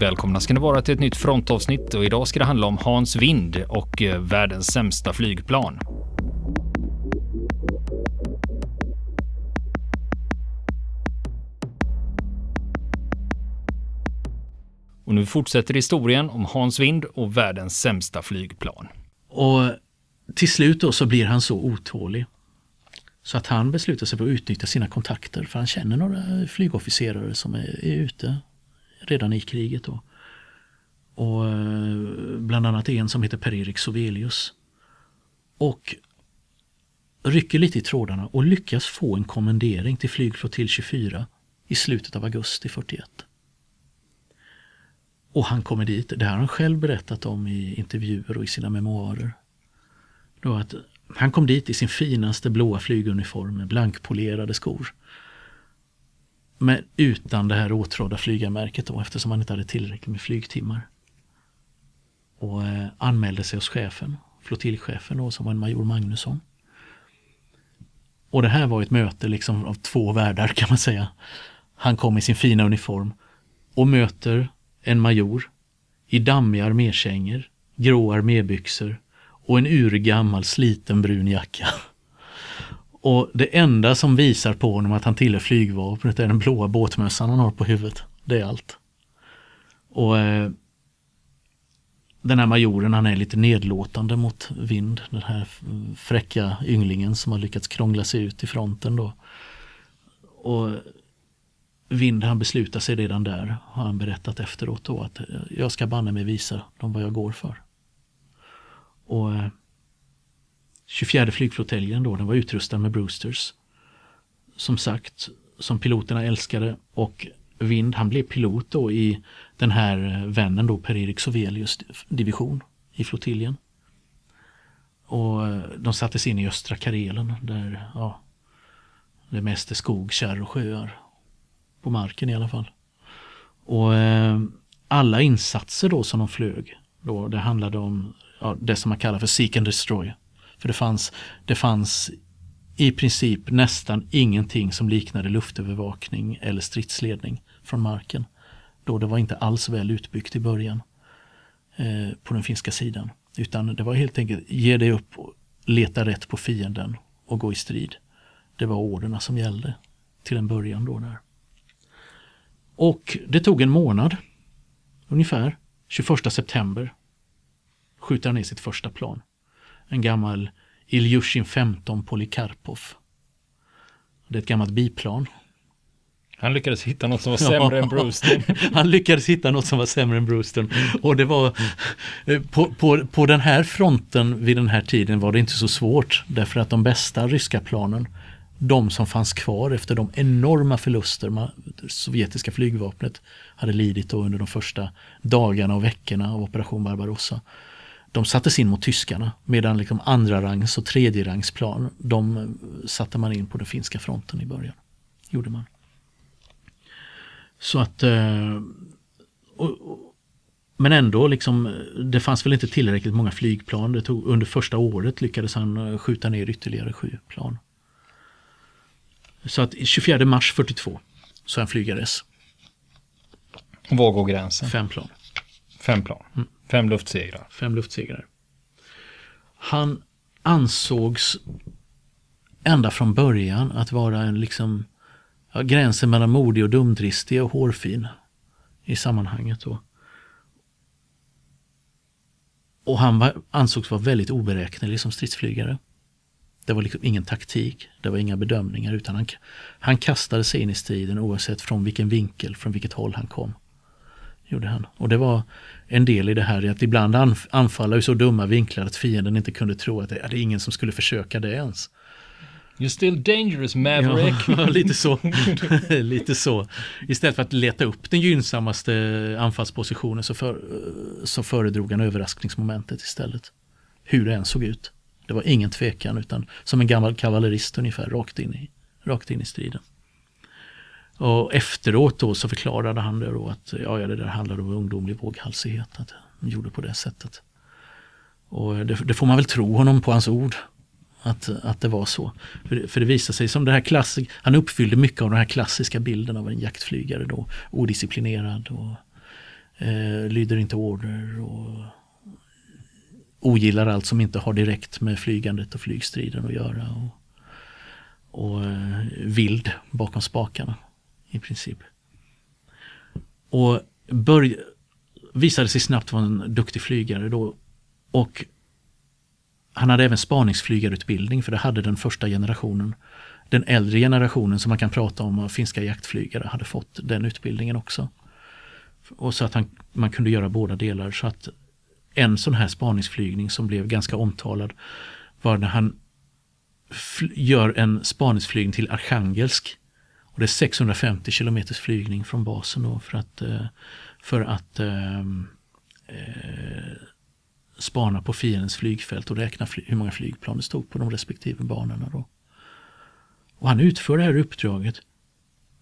välkomna ska ni vara till ett nytt frontavsnitt och idag ska det handla om Hans Wind och eh, världens sämsta flygplan. Och nu fortsätter historien om Hans Wind och världens sämsta flygplan. Och till slut då så blir han så otålig så att han beslutar sig för att utnyttja sina kontakter för han känner några flygofficerare som är, är ute redan i kriget. Då. Och eh, bland annat en som heter Per-Erik Sovelius. Och rycker lite i trådarna och lyckas få en kommendering till flygflottilj 24 i slutet av augusti 41. Och han kommer dit, det har han själv berättat om i intervjuer och i sina memoarer. Då att han kom dit i sin finaste blåa flyguniform med blankpolerade skor. Men utan det här åtrådda flygarmärket då eftersom han inte hade tillräckligt med flygtimmar. Och eh, anmälde sig hos chefen, flottiljchefen då som var en major Magnusson. Och det här var ett möte liksom av två världar kan man säga. Han kom i sin fina uniform och möter en major i dammiga armékängor, grå armébyxor och en urgammal sliten brun jacka. Och det enda som visar på honom att han tillhör flygvapnet är den blåa båtmössan han har på huvudet. Det är allt. Och eh, den här majoren han är lite nedlåtande mot Vind, den här fräcka ynglingen som har lyckats krångla sig ut i fronten då. Och Vind han beslutar sig redan där, har han berättat efteråt då, att eh, jag ska banne mig visa dem vad jag går för. Och eh, 24 flygflottiljen då, den var utrustad med Brewsters. Som sagt, som piloterna älskade och Vind han blev pilot då i den här eh, vännen då Per-Erik Sovelius division i flottiljen. Och eh, de sattes in i östra Karelen där ja, det mest är skog, kärr och sjöar. På marken i alla fall. Och eh, alla insatser då som de flög, då, det handlade om ja, det som man kallar för seek and destroy. För det fanns, det fanns i princip nästan ingenting som liknade luftövervakning eller stridsledning från marken. Då det var inte alls väl utbyggt i början eh, på den finska sidan. Utan det var helt enkelt ge dig upp, och leta rätt på fienden och gå i strid. Det var orderna som gällde till en början då där. Och det tog en månad ungefär, 21 september skjuter han ner sitt första plan. En gammal Ilyushin 15 Polikarpov. Det är ett gammalt biplan. Han lyckades hitta något som var sämre än Brewston. han lyckades hitta något som var sämre än Brewston. Och det var eh, på, på, på den här fronten vid den här tiden var det inte så svårt. Därför att de bästa ryska planen, de som fanns kvar efter de enorma förluster det sovjetiska flygvapnet hade lidit under de första dagarna och veckorna av operation Barbarossa de sattes in mot tyskarna medan liksom andra rangs och tredje rangs plan de satte man in på den finska fronten i början. Gjorde man. Så att eh, och, men ändå, liksom, det fanns väl inte tillräckligt många flygplan. Det tog, under första året lyckades han eh, skjuta ner ytterligare sju plan. Så att 24 mars 42 så han flygades. Var går gränsen? Fem plan. Fem plan. Mm. Fem luftsegrar. Fem luftsegrar. Han ansågs ända från början att vara en liksom ja, gränsen mellan modig och dumdristig och hårfin i sammanhanget. Då. Och han var, ansågs vara väldigt oberäknelig som stridsflygare. Det var liksom ingen taktik, det var inga bedömningar utan han, han kastade sig in i striden oavsett från vilken vinkel, från vilket håll han kom. Gjorde han. Och det var en del i det här att ibland anfalla i så dumma vinklar att fienden inte kunde tro att det, är ingen som skulle försöka det ens. You're still dangerous Maverick. Ja, lite så. lite så. Istället för att leta upp den gynnsammaste anfallspositionen så, för, så föredrog han överraskningsmomentet istället. Hur det än såg ut. Det var ingen tvekan utan som en gammal kavallerist ungefär rakt in i, rakt in i striden. Och efteråt då så förklarade han det då att ja, det där handlade om ungdomlig våghalsighet. Att han gjorde på det sättet. Och det, det, får man väl tro honom på hans ord. Att, att det var så. För, för det visade sig som det här klassik, han uppfyllde mycket av den här klassiska bilden av en jaktflygare då. Odisciplinerad och eh, lyder inte order och ogillar allt som inte har direkt med flygandet och flygstriden att göra. Och, och eh, vild bakom spakarna i princip. Och börj visade sig snabbt vara en duktig flygare då. Och han hade även spaningsflygarutbildning för det hade den första generationen. Den äldre generationen som man kan prata om av finska jaktflygare hade fått den utbildningen också. Och så att han, man kunde göra båda delar. Så att en sån här spaningsflygning som blev ganska omtalad var när han gör en spaningsflygning till Arkhangelsk. Och det är 650 kilometers flygning från basen då för att, eh, för att ehm, eh, spana på fiendens flygfält och räkna fly hur många flygplan det stod på de respektive banorna. Då. Och han utför det här uppdraget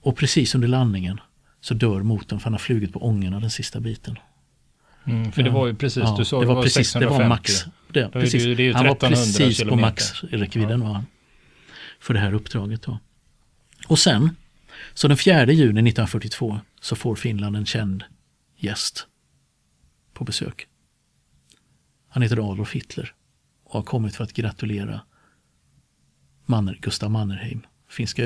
och precis under landningen så dör motorn för han har flugit på ångorna den sista biten. Mm, för det var ju precis, ja, du sa det var, det var precis, 650. Det var max. Det, precis. Det, det han var precis på maxräckvidden ja. var han. För det här uppdraget då. Och sen, så den 4 juni 1942 så får Finland en känd gäst på besök. Han heter Adolf Hitler och har kommit för att gratulera Manner, Gustav Mannerheim, finska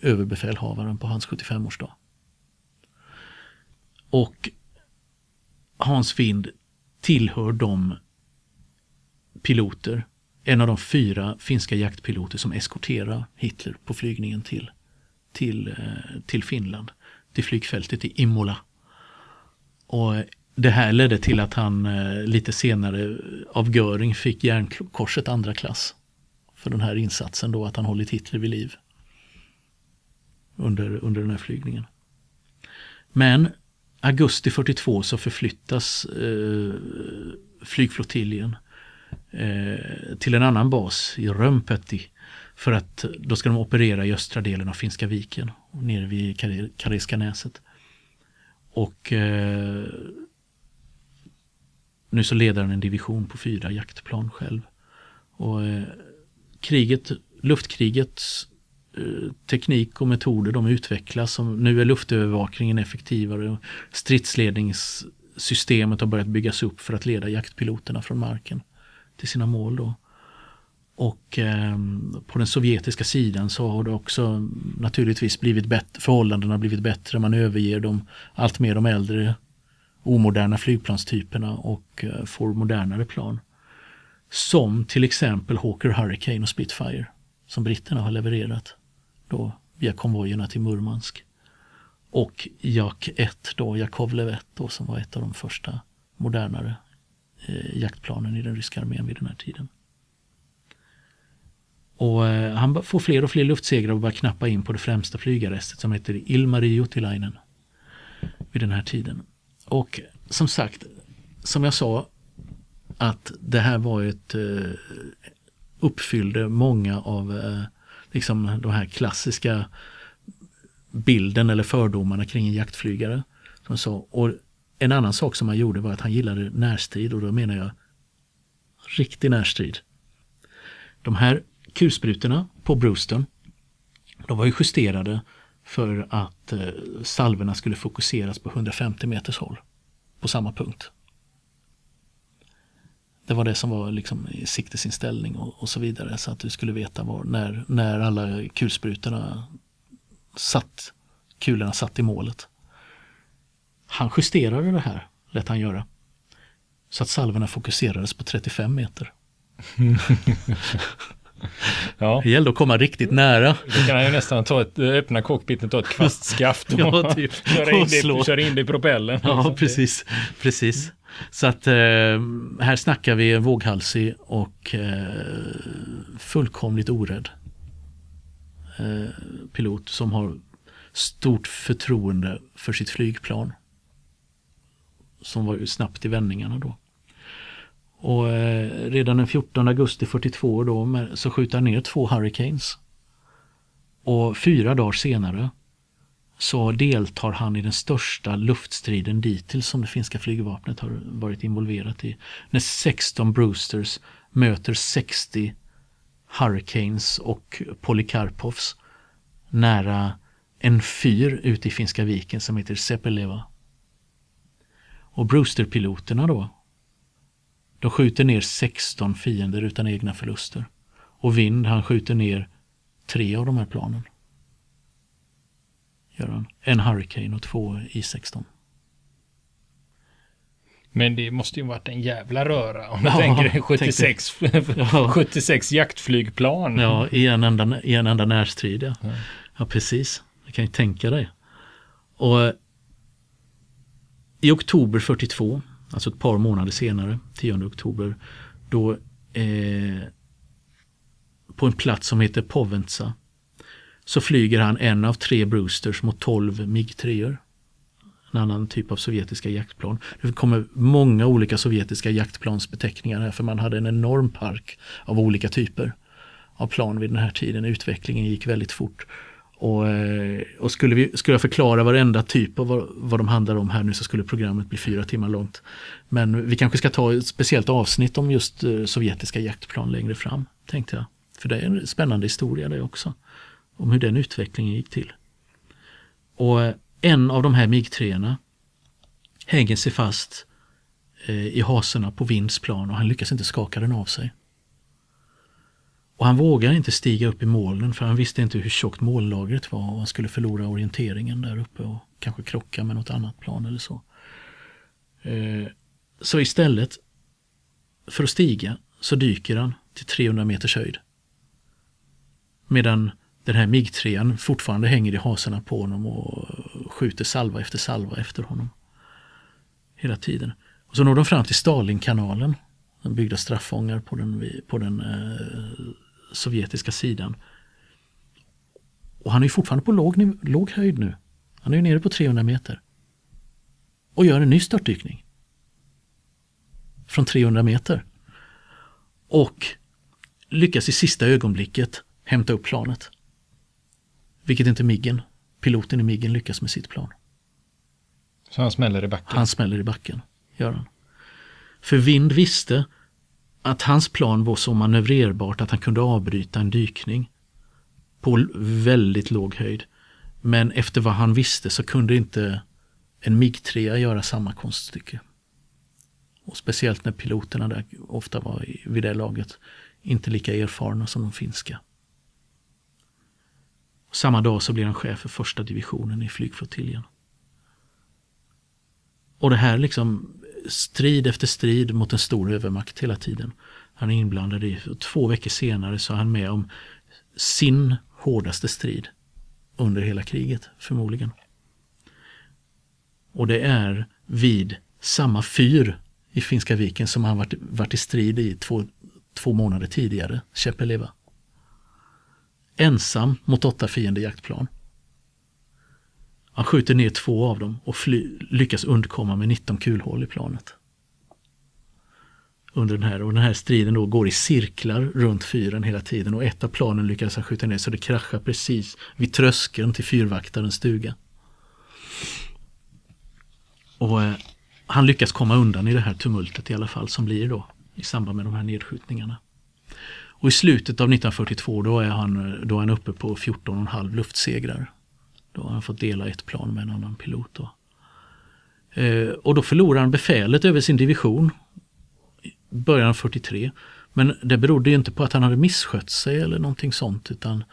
överbefälhavaren på hans 75-årsdag. Och Hans Find tillhör de piloter, en av de fyra finska jaktpiloter som eskorterar Hitler på flygningen till, till, eh, till Finland, till flygfältet i Imola. Och det här ledde till att han eh, lite senare av Göring fick järnkorset andra klass för den här insatsen då att han hållit Hitler vid liv under, under den här flygningen. Men augusti 42 så förflyttas eh, flygflottiljen eh, till en annan bas i Römpetti. För att då ska de operera i östra delen av Finska viken, nere vid Karelska näset. Och eh, nu så leder han en division på fyra jaktplan själv. Och eh, kriget, luftkrigets Eh, teknik och metoder de utvecklas. Som, nu är luftövervakningen effektivare. Stridsledningssystemet har börjat byggas upp för att leda jaktpiloterna från marken till sina mål. Då. Och eh, på den sovjetiska sidan så har det också naturligtvis blivit bättre, förhållandena blivit bättre. Man överger de allt mer de äldre omoderna flygplanstyperna och eh, får modernare plan. Som till exempel Hawker Hurricane och Spitfire som britterna har levererat då via konvojerna till Murmansk. Och Jak 1 då, Jakovlev 1 då, som var ett av de första modernare eh, jaktplanen i den ryska armén vid den här tiden. Och eh, han får fler och fler luftsegrar och börjar knappa in på det främsta flygarrestet som heter Ilmari Jutilainen vid den här tiden. Och som sagt, som jag sa, att det här var ett eh, uppfyllde många av eh, liksom de här klassiska bilden eller fördomarna kring en jaktflygare. Som sa. Och en annan sak som han gjorde var att han gillade närstrid och då menar jag riktig närstrid. De här kulsprutorna på Brewston de var ju justerade för att eh, salverna skulle fokuseras på 150 meters håll på samma punkt. Det var det som var liksom siktesinställning och, och så vidare så att du skulle veta var, när, när alla kulsprutorna satt, kulorna satt i målet. Han justerade det här, lät han göra. Så att salvorna fokuserades på 35 meter. Ja. Det gällde att komma riktigt nära. Då kan han ju nästan ta ett, öppna cockpiten, ta ett kvastskaft och ja, typ. köra, in det, köra in det i propellen. Ja, precis. precis. Så att eh, här snackar vi våghalsig och eh, fullkomligt orädd eh, pilot som har stort förtroende för sitt flygplan. Som var ju snabbt i vändningarna då. Och eh, redan den 14 augusti 42 då med, så skjuter han ner två Hurricanes. Och fyra dagar senare så deltar han i den största luftstriden dittills som det finska flygvapnet har varit involverat i. När 16 Brewsters möter 60 Hurricanes och Polikarpovs nära en fyr ute i Finska viken som heter Sepeleva. Och Brewster-piloterna då, de skjuter ner 16 fiender utan egna förluster. Och Vind, han skjuter ner tre av de här planen. Gör han. En Hurricane och två I-16. Men det måste ju varit en jävla röra om Ja, du tänker dig 76, Ja. 76 jaktflygplan. Ja, i en enda, i en enda närstrid. Ja. Ja. ja, precis. Det kan ju tänka dig. Och i oktober 42, alltså ett par månader senare, 10 oktober, då eh, på en plats som heter Poventsa så flyger han en av tre Brewsters mot 12 MiG-3. En annan typ av sovjetiska jaktplan. Det kommer många olika sovjetiska jaktplansbeteckningar här för man hade en enorm park av olika typer av plan vid den här tiden. Utvecklingen gick väldigt fort. Och, eh, och skulle, vi, skulle jag förklara varenda typ av vad, vad de handlar om här nu så skulle programmet bli fyra timmar långt. Men vi kanske ska ta ett speciellt avsnitt om just eh, sovjetiska jaktplan längre fram, tänkte jag. För det är en spännande historia det också. Om hur den utvecklingen gick till. Och eh, en av de här MIG-3 hänger sig fast i haserna på Vinds plan och han lyckas inte skaka den av sig. Och han vågar inte stiga upp i molnen för han visste inte hur tjockt molnlagret var och han skulle förlora orienteringen där uppe och kanske krocka med något annat plan eller så. Eh, så istället för att stiga så dyker han till 300 meters höjd. Medan den här MIG-3 fortfarande hänger i hasarna på honom och skjuter salva efter salva efter honom. Hela tiden. Och så når de fram till Stalinkanalen. De byggda straffångar på den, på den eh, sovjetiska sidan. Och han är fortfarande på låg, låg höjd nu. Han är ju nere på 300 meter. Och gör en ny störtdykning. Från 300 meter. Och lyckas i sista ögonblicket hämta upp planet. Vilket inte Miggen, piloten i Miggen lyckas med sitt plan. Så han smäller i backen. Han smäller i backen, gör han. För Vind visste att hans plan var så manövrerbart att han kunde avbryta en dykning på väldigt låg höjd. Men efter vad han visste så kunde inte en MIG-3 göra samma konststycke. Och speciellt när piloterna där ofta var vid det laget inte lika erfarna som de finska. Samma dag så blir han chef för första divisionen i flygflottiljen. Och det här liksom strid efter strid mot en stor övermakt hela tiden. Han är inblandad i, två veckor senare så är han med om sin hårdaste strid under hela kriget förmodligen. Och det är vid samma fyr i Finska viken som han varit, varit i strid i två, två månader tidigare, Käppeleva. Ensam mot åtta fiende jaktplan. Han skjuter ner två av dem och fly, lyckas undkomma med 19 kulhål i planet. Under den här, och den här striden då går i cirklar runt fyren hela tiden och ett av planen lyckas han skjuta ner så det kraschar precis vid tröskeln till fyrvaktarens stuga. Och eh, han lyckas komma undan i det här tumultet i alla fall som blir då i samband med de här nedskjutningarna. Och i slutet av 1942 då är han, eh, då är han uppe på 14,5 luftsegrar. Då har han fått dela ett plan med en annan pilot. Då. Eh, och då förlorar han befälet över sin division i början av 43. Men det berodde inte på att han hade misskött sig eller någonting sånt utan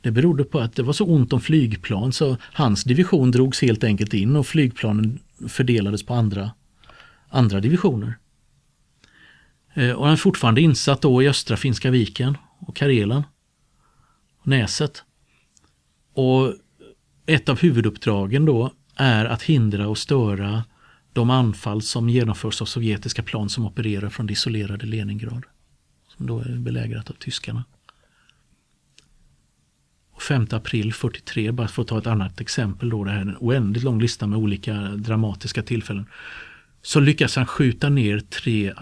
det berodde på att det var så ont om flygplan så hans division drogs helt enkelt in och flygplanen fördelades på andra, andra divisioner. Eh, och han är fortfarande insatt då i östra Finska viken och Karelen. Näset. Och ett av huvuduppdragen då är att hindra och störa de anfall som genomförs av sovjetiska plan som opererar från det isolerade Leningrad. Som då är belägrat av tyskarna. Och 5 april 43, bara för att ta ett annat exempel då, det här är en oändligt lång lista med olika dramatiska tillfällen. Så lyckas han skjuta ner tre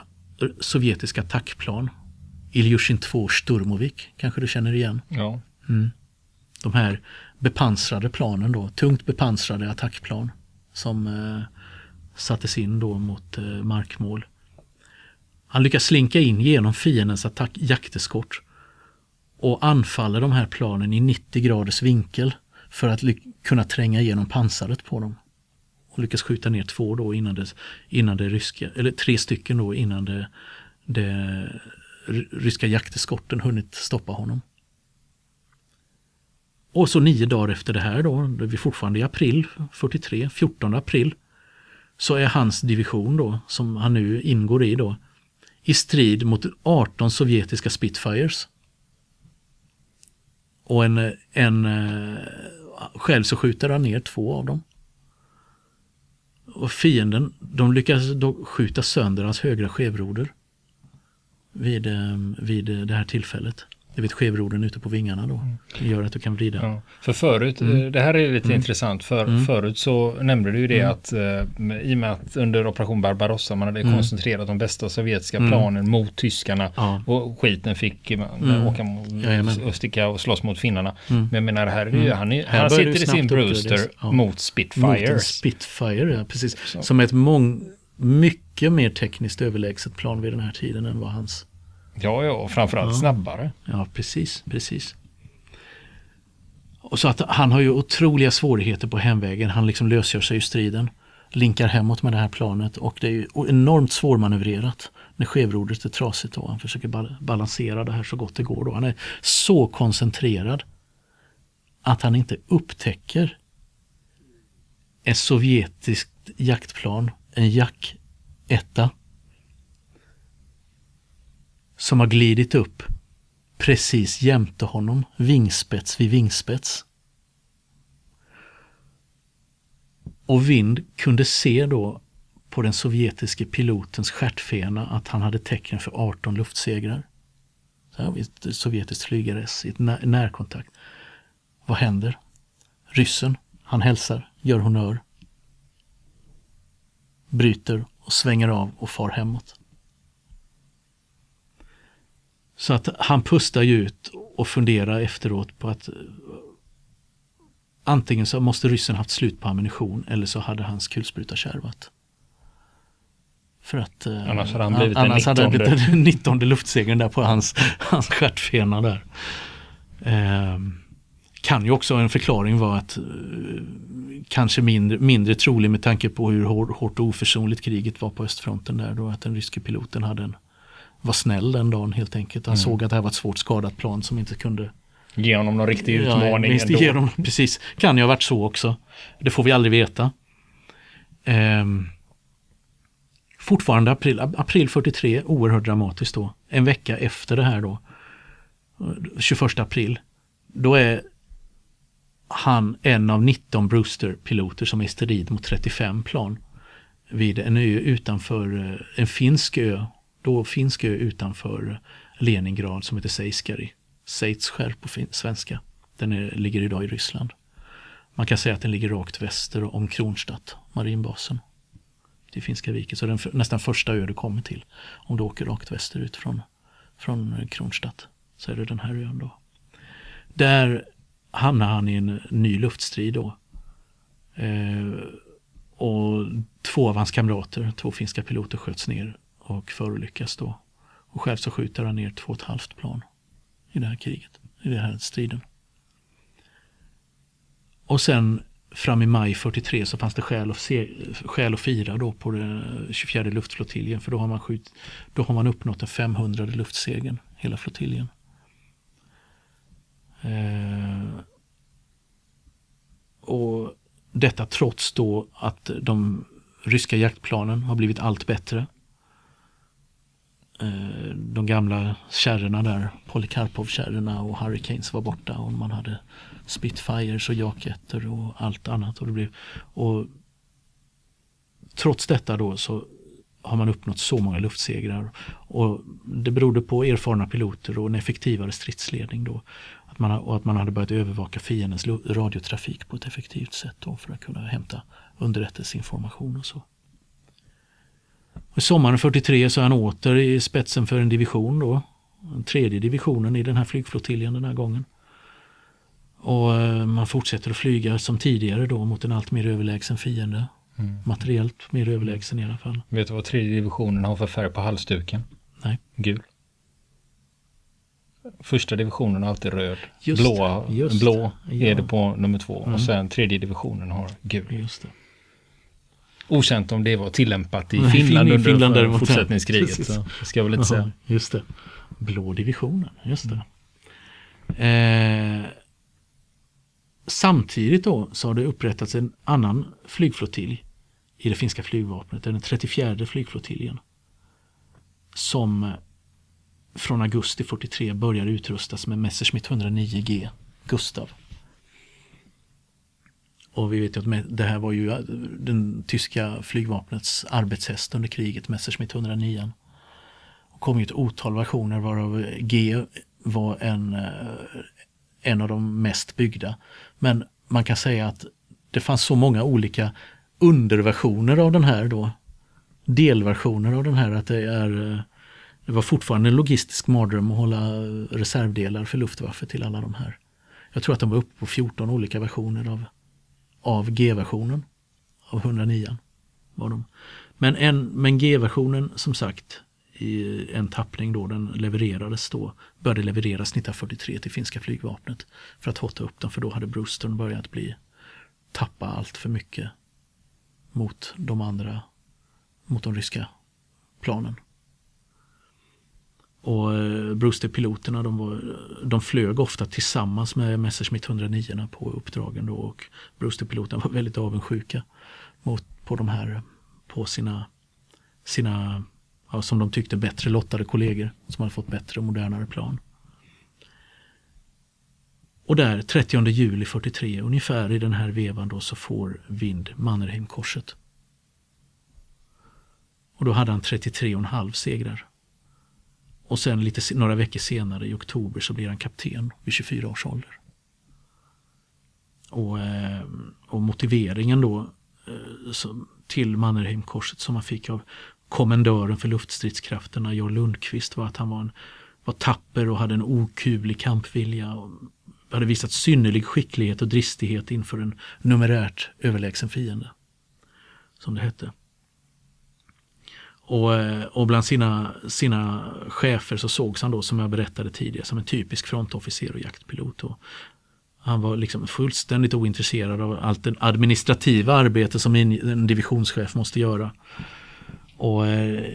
sovjetiska attackplan. Ilyushin 2 Sturmovik, kanske du känner igen? Ja de här bepansrade planen då, tungt bepansrade attackplan som eh, sattes in då mot eh, markmål. Han lyckas slinka in genom fiendens attack, jakteskort och anfaller de här planen i 90 graders vinkel för att kunna tränga igenom pansaret på dem och lyckas skjuta ner två då innan det, innan det ryska, eller tre stycken då innan det, det ryska jakteskorten hunnit stoppa honom. Och så nio dagar efter det här då, då är vi fortfarande i april 43, 14 april, så är hans division då, som han nu ingår i då, i strid mot 18 sovjetiska Spitfires. Och en, en eh, själv så skjuter han ner två av dem. Och fienden, de lyckas då skjuta sönder hans högra skevroder vid, eh, vid det här tillfället. Du vet skevroden ute på vingarna då. Det gör att du kan vrida. Ja, för förut, mm. det här är lite mm. intressant, för mm. förut så nämnde du ju det mm. att uh, i och med att under operation Barbarossa man hade mm. koncentrerat de bästa sovjetiska mm. planen mot tyskarna ja. och skiten fick man mm. åka och sticka och slåss mot finnarna. Men jag menar, här är ju, han, är, han sitter i sin Brewster ja. mot Spitfires. Mot Spitfire, ja precis. Så. Som ett mång, mycket mer tekniskt överlägset plan vid den här tiden än vad hans Ja, ja, och framförallt ja. snabbare. Ja, precis, precis. Och så att han har ju otroliga svårigheter på hemvägen. Han liksom lösgör sig ur striden. Linkar hemåt med det här planet och det är ju enormt svårmanövrerat när skevrodret är trasigt. Då. Han försöker balansera det här så gott det går. Då. Han är så koncentrerad att han inte upptäcker ett sovjetiskt jaktplan, en Jack 1 som har glidit upp precis jämte honom, vingspets vid vingspets. Och Vind kunde se då på den sovjetiske pilotens stjärtfena att han hade tecken för 18 luftsegrar. Så här, ett sovjetiskt flygares i när närkontakt. Vad händer? Ryssen, han hälsar, gör honör, bryter och svänger av och far hemåt. Så att han pustar ju ut och funderar efteråt på att eh, antingen så måste ryssen haft slut på ammunition eller så hade hans kulspruta kärvat. För att eh, annars hade han blivit annars den 19. Hade den 19 luftsegern där på hans, hans stjärtfena där. Eh, kan ju också en förklaring vara att eh, kanske mindre, mindre trolig med tanke på hur hårt och oförsonligt kriget var på östfronten där då att den ryske piloten hade en var snäll den dagen helt enkelt. Han mm. såg att det här var ett svårt skadat plan som inte kunde Ge honom någon riktig utmaning ja. Ge honom, precis, kan ju ha varit så också. Det får vi aldrig veta. Ehm, fortfarande april, april 43, oerhört dramatiskt då. En vecka efter det här då, 21 april, då är han en av 19 Brewster-piloter som är i strid mot 35 plan vid en ö utanför eh, en finsk ö då finsk ö utanför Leningrad som heter Seiskari. Seitskär på svenska. Den är, ligger idag i Ryssland. Man kan säga att den ligger rakt väster om Kronstadt, marinbasen. Till Finska viken. Så den nästan första ö du kommer till. Om du åker rakt västerut från, från Kronstadt. Så är det den här ön då. Där hamnar han i en ny luftstrid då. Eh, och två av hans kamrater, två finska piloter, sköts ner och förolyckas då. Och själv så skjuter han ner två och ett halvt plan i det här kriget, i den här striden. Och sen fram i maj 43 så fanns det skäl att, se, skäl att fira då på den 24 luftflottiljen för då har man, skjut, då har man uppnått den 500 luftsegern, hela flottiljen. Eh, och detta trots då att de ryska jaktplanen har blivit allt bättre. Eh, de gamla kärrorna där, Polikarpov-kärrorna och Hurricanes var borta och man hade Spitfires och Jaketter och allt annat. Och, det blev, och trots detta då så har man uppnått så många luftsegrar. Och det berodde på erfarna piloter och en effektivare stridsledning då. Att man, och att man hade börjat övervaka fiendens radiotrafik på ett effektivt sätt då för att kunna hämta underrättelseinformation och så. Sommaren 43 så är han åter i spetsen för en division då. Den tredje divisionen i den här flygflottiljen den här gången. Och eh, man fortsätter att flyga som tidigare då mot en allt mer överlägsen fiende. Mm. Materiellt mer överlägsen i alla fall. Vet du vad tredje divisionen har för färg på halsduken? Nej. Gul. Första divisionen har alltid röd. Just, Blå, just, blå är det på nummer två. Mm. Och sen tredje divisionen har gul. Just det. Okänt om det var tillämpat i Nej, Finland, i Finland under fortsättningskriget. Så, ska jag väl inte säga. Just det. Blå divisionen, just det. Eh, samtidigt då så har det upprättats en annan flygflottilj i det finska flygvapnet, den 34 flygflottiljen. Som från augusti 43 börjar utrustas med Messerschmitt 109G Gustav. Och vi vet ju att det här var ju den tyska flygvapnets arbetshäst under kriget, Messerschmitt 109. Det kom ju ett otal versioner varav G var en, eh, en av de mest byggda. Men man kan säga att det fanns så många olika underversioner av den här då, delversioner av den här att det är eh, det var fortfarande en logistisk mardröm att hålla reservdelar för Luftwaffe till alla de här. Jag tror att de var uppe på 14 olika versioner av, av G-versionen av 109. Var de. Men, en, men G-versionen som sagt i en tappning då den levererades då, började levereras 1943 till finska flygvapnet för att hotta upp dem för då hade Brewstern börjat bli tappa allt för mycket mot de andra, mot de ryska planen. Och eh, Brewster-piloterna de, de flög ofta tillsammans med Messerschmitt 109 på uppdragen då och Brewster-piloterna var väldigt avundsjuka mot, på de här, på sina, sina ja, som de tyckte bättre lottade kollegor som hade fått bättre och modernare plan. Och där 30 juli 43 ungefär i den här vevan då så får Vind Mannerheimkorset. Och då hade han 33,5 segrar. Och sen lite, några veckor senare i oktober så blir han kapten vid 24 års ålder. Och, eh, och motiveringen då eh, till Mannerheimkorset som han fick av kommendören för luftstridskrafterna, Jarl Lundqvist, var att han var, en, var tapper och hade en okuvlig kampvilja. Och hade visat synnerlig skicklighet och dristighet inför en numerärt överlägsen fiende. Som det hette. Och, eh, och bland sina, sina chefer så sågs han då som jag berättade tidigare som en typisk frontofficer och jaktpilot. Och han var liksom fullständigt ointresserad av allt det administrativa arbete som en divisionschef måste göra. Och eh,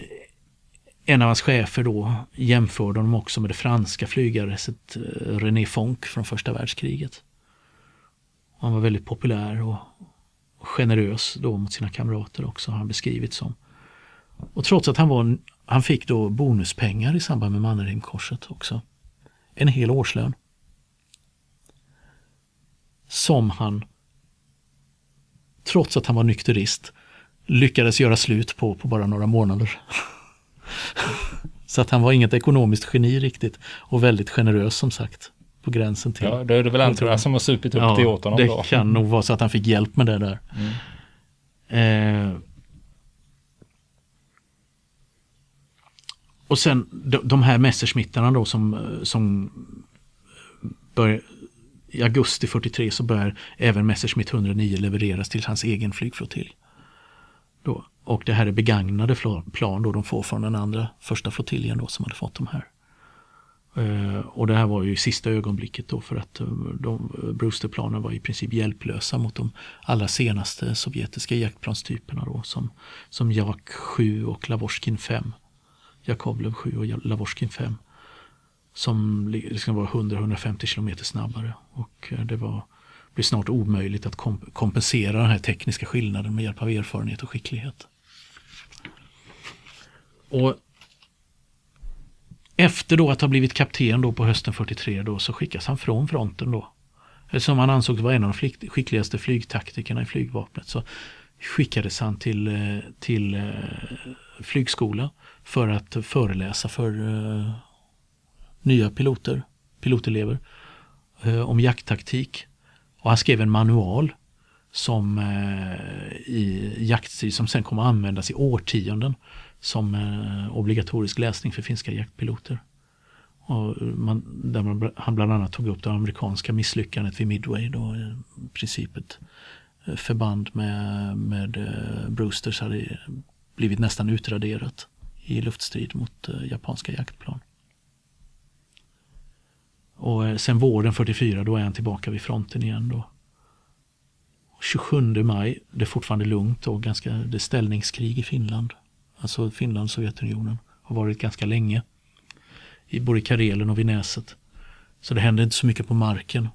en av hans chefer då jämförde honom också med det franska flygarreset eh, René Fonck från första världskriget. Han var väldigt populär och generös då mot sina kamrater också har han beskrivits som. Och trots att han, var, han fick då bonuspengar i samband med Mannerheimkorset också. En hel årslön. Som han, trots att han var nykterist, lyckades göra slut på på bara några månader. Så att han var inget ekonomiskt geni riktigt och väldigt generös som sagt. På gränsen till. Ja, då är det väl andra som har supit upp ja, det åt honom det då. kan nog vara så att han fick hjälp med det där. Mm. Eh, och sen de, de här Messerschmittarna då som, som bör, i augusti 43 så börjar även Messerschmitt 109 levereras till hans egen flygflottilj. Då. Och det här är begagnade plan då de får från den andra första flottiljen då som hade fått de här. Eh, och det här var ju sista ögonblicket då för att eh, de, Brewsterplanen var i princip hjälplösa mot de allra senaste sovjetiska jaktplanstyperna då som, som Jak 7 och Lavorskin 5. Jakovlev 7 och Lavorskin 5. Som liksom var 100-150 km snabbare. Och eh, det var blir snart omöjligt att kompensera den här tekniska skillnaden med hjälp av erfarenhet och skicklighet. Och efter då att ha blivit kapten då på hösten 43 då så skickas han från fronten då. Eh, som han ansågs vara en av de skickligaste flygtaktikerna i flygvapnet så skickades han till, eh, till flygskola för att föreläsa för uh, nya piloter, pilotelever uh, om jakttaktik. Och han skrev en manual som uh, i jaktstil som sen kommer att användas i årtionden som obligatorisk läsning för finska jaktpiloter. Och man, där man, han bland annat tog upp det amerikanska misslyckandet vid Midway då i princip ett förband med, med Brewsters hade blivit nästan utraderat i luftstrid mot eh, japanska jaktplan. Och eh, sen våren 44 då är han tillbaka vid fronten igen då. 27 maj, det är fortfarande lugnt och ganska, det är ställningskrig i Finland. Alltså Finland och Sovjetunionen har varit ganska länge. I både Karelen och vid Näset. Så det händer inte så mycket på marken.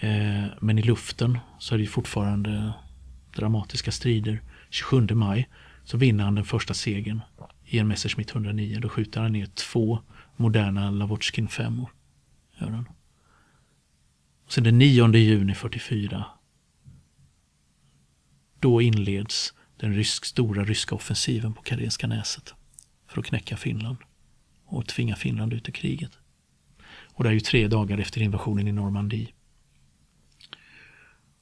Eh, men i luften så är det fortfarande dramatiska strider. 27 maj så vinner han den första segern i en Messerschmitt 109. Då skjuter han ner två moderna Lavotskin 5 Gör han. Och sen den 9 juni 44 då inleds den rysk, stora ryska offensiven på Karenska näset för att knäcka Finland och tvinga Finland ut i kriget. Och det är ju tre dagar efter invasionen i Normandie.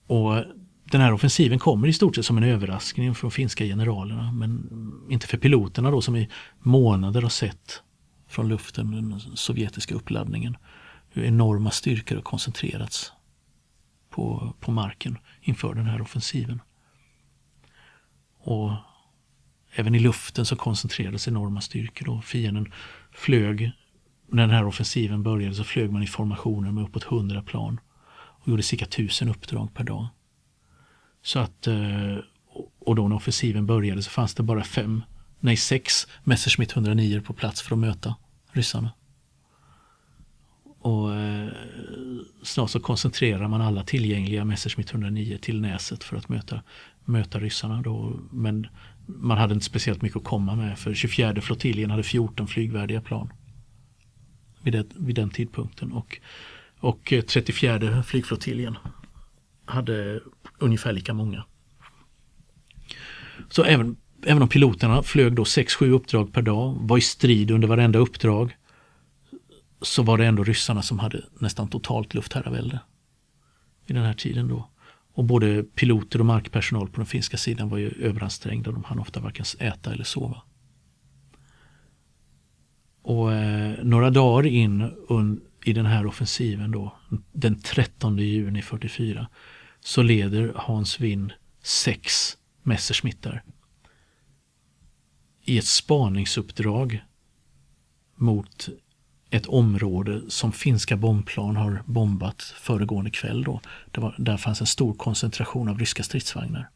Och den här offensiven kommer i stort sett som en överraskning från finska generalerna men inte för piloterna då som i månader har sett från luften den sovjetiska uppladdningen hur enorma styrkor har koncentrerats på, på marken inför den här offensiven. Och även i luften så koncentrerades enorma styrkor. Och fienden flög, när den här offensiven började så flög man i formationer med uppåt 100 plan och gjorde cirka 1000 uppdrag per dag. Så att, eh, och då när offensiven började så fanns det bara fem, nej sex Messerschmitt 109 på plats för att möta ryssarna. Och eh, snart så koncentrerar man alla tillgängliga Messerschmitt 109 till Näset för att möta, möta ryssarna. Då. Men man hade inte speciellt mycket att komma med för 24 flottiljen hade 14 flygvärdiga plan vid, det, vid den tidpunkten. Och, och eh, 34 flygflottiljen hade ungefär lika många. Så även, även om piloterna flög då 6-7 uppdrag per dag, var i strid under varenda uppdrag, så var det ändå ryssarna som hade nästan totalt luftherravälde I den här tiden då. Och både piloter och markpersonal på den finska sidan var ju överansträngda. De hann ofta varken äta eller sova. Och eh, några dagar in i den här offensiven då, den 13 juni 44, så leder Hans Winn sex Messerschmittar i ett spaningsuppdrag mot ett område som finska bombplan har bombat föregående kväll. Då. Det var, där fanns en stor koncentration av ryska stridsvagnar.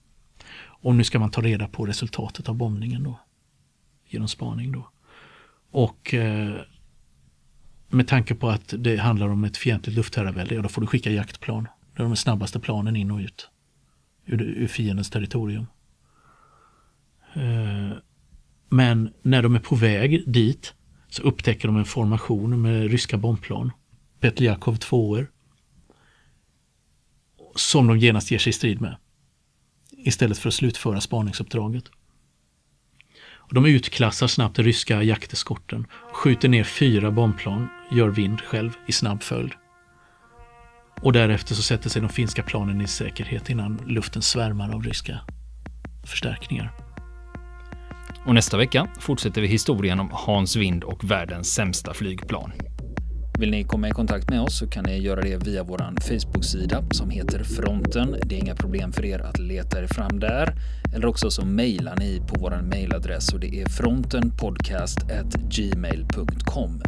Och nu ska man ta reda på resultatet av bombningen då. Genom spaning då. Och eh, med tanke på att det handlar om ett fientligt luftherravälde, ja då får du skicka jaktplan. Det är de snabbaste planen in och ut ur, ur fiendens territorium. Eh, men när de är på väg dit så upptäcker de en formation med ryska bombplan. Petljakov 2 Som de genast ger sig i strid med. Istället för att slutföra spaningsuppdraget. Och de utklassar snabbt den ryska jakteskorten, skjuter ner fyra bombplan, gör vind själv i snabb följd. Och därefter så sätter sig de finska planen i säkerhet innan luften svärmar av ryska förstärkningar. Och nästa vecka fortsätter vi historien om Hans Vind och världens sämsta flygplan. Vill ni komma i kontakt med oss så kan ni göra det via vår Facebook-sida som heter Fronten. Det är inga problem för er att leta er fram där. Eller också så mejlar ni på vår mejladress och det är frontenpodcastgmail.com.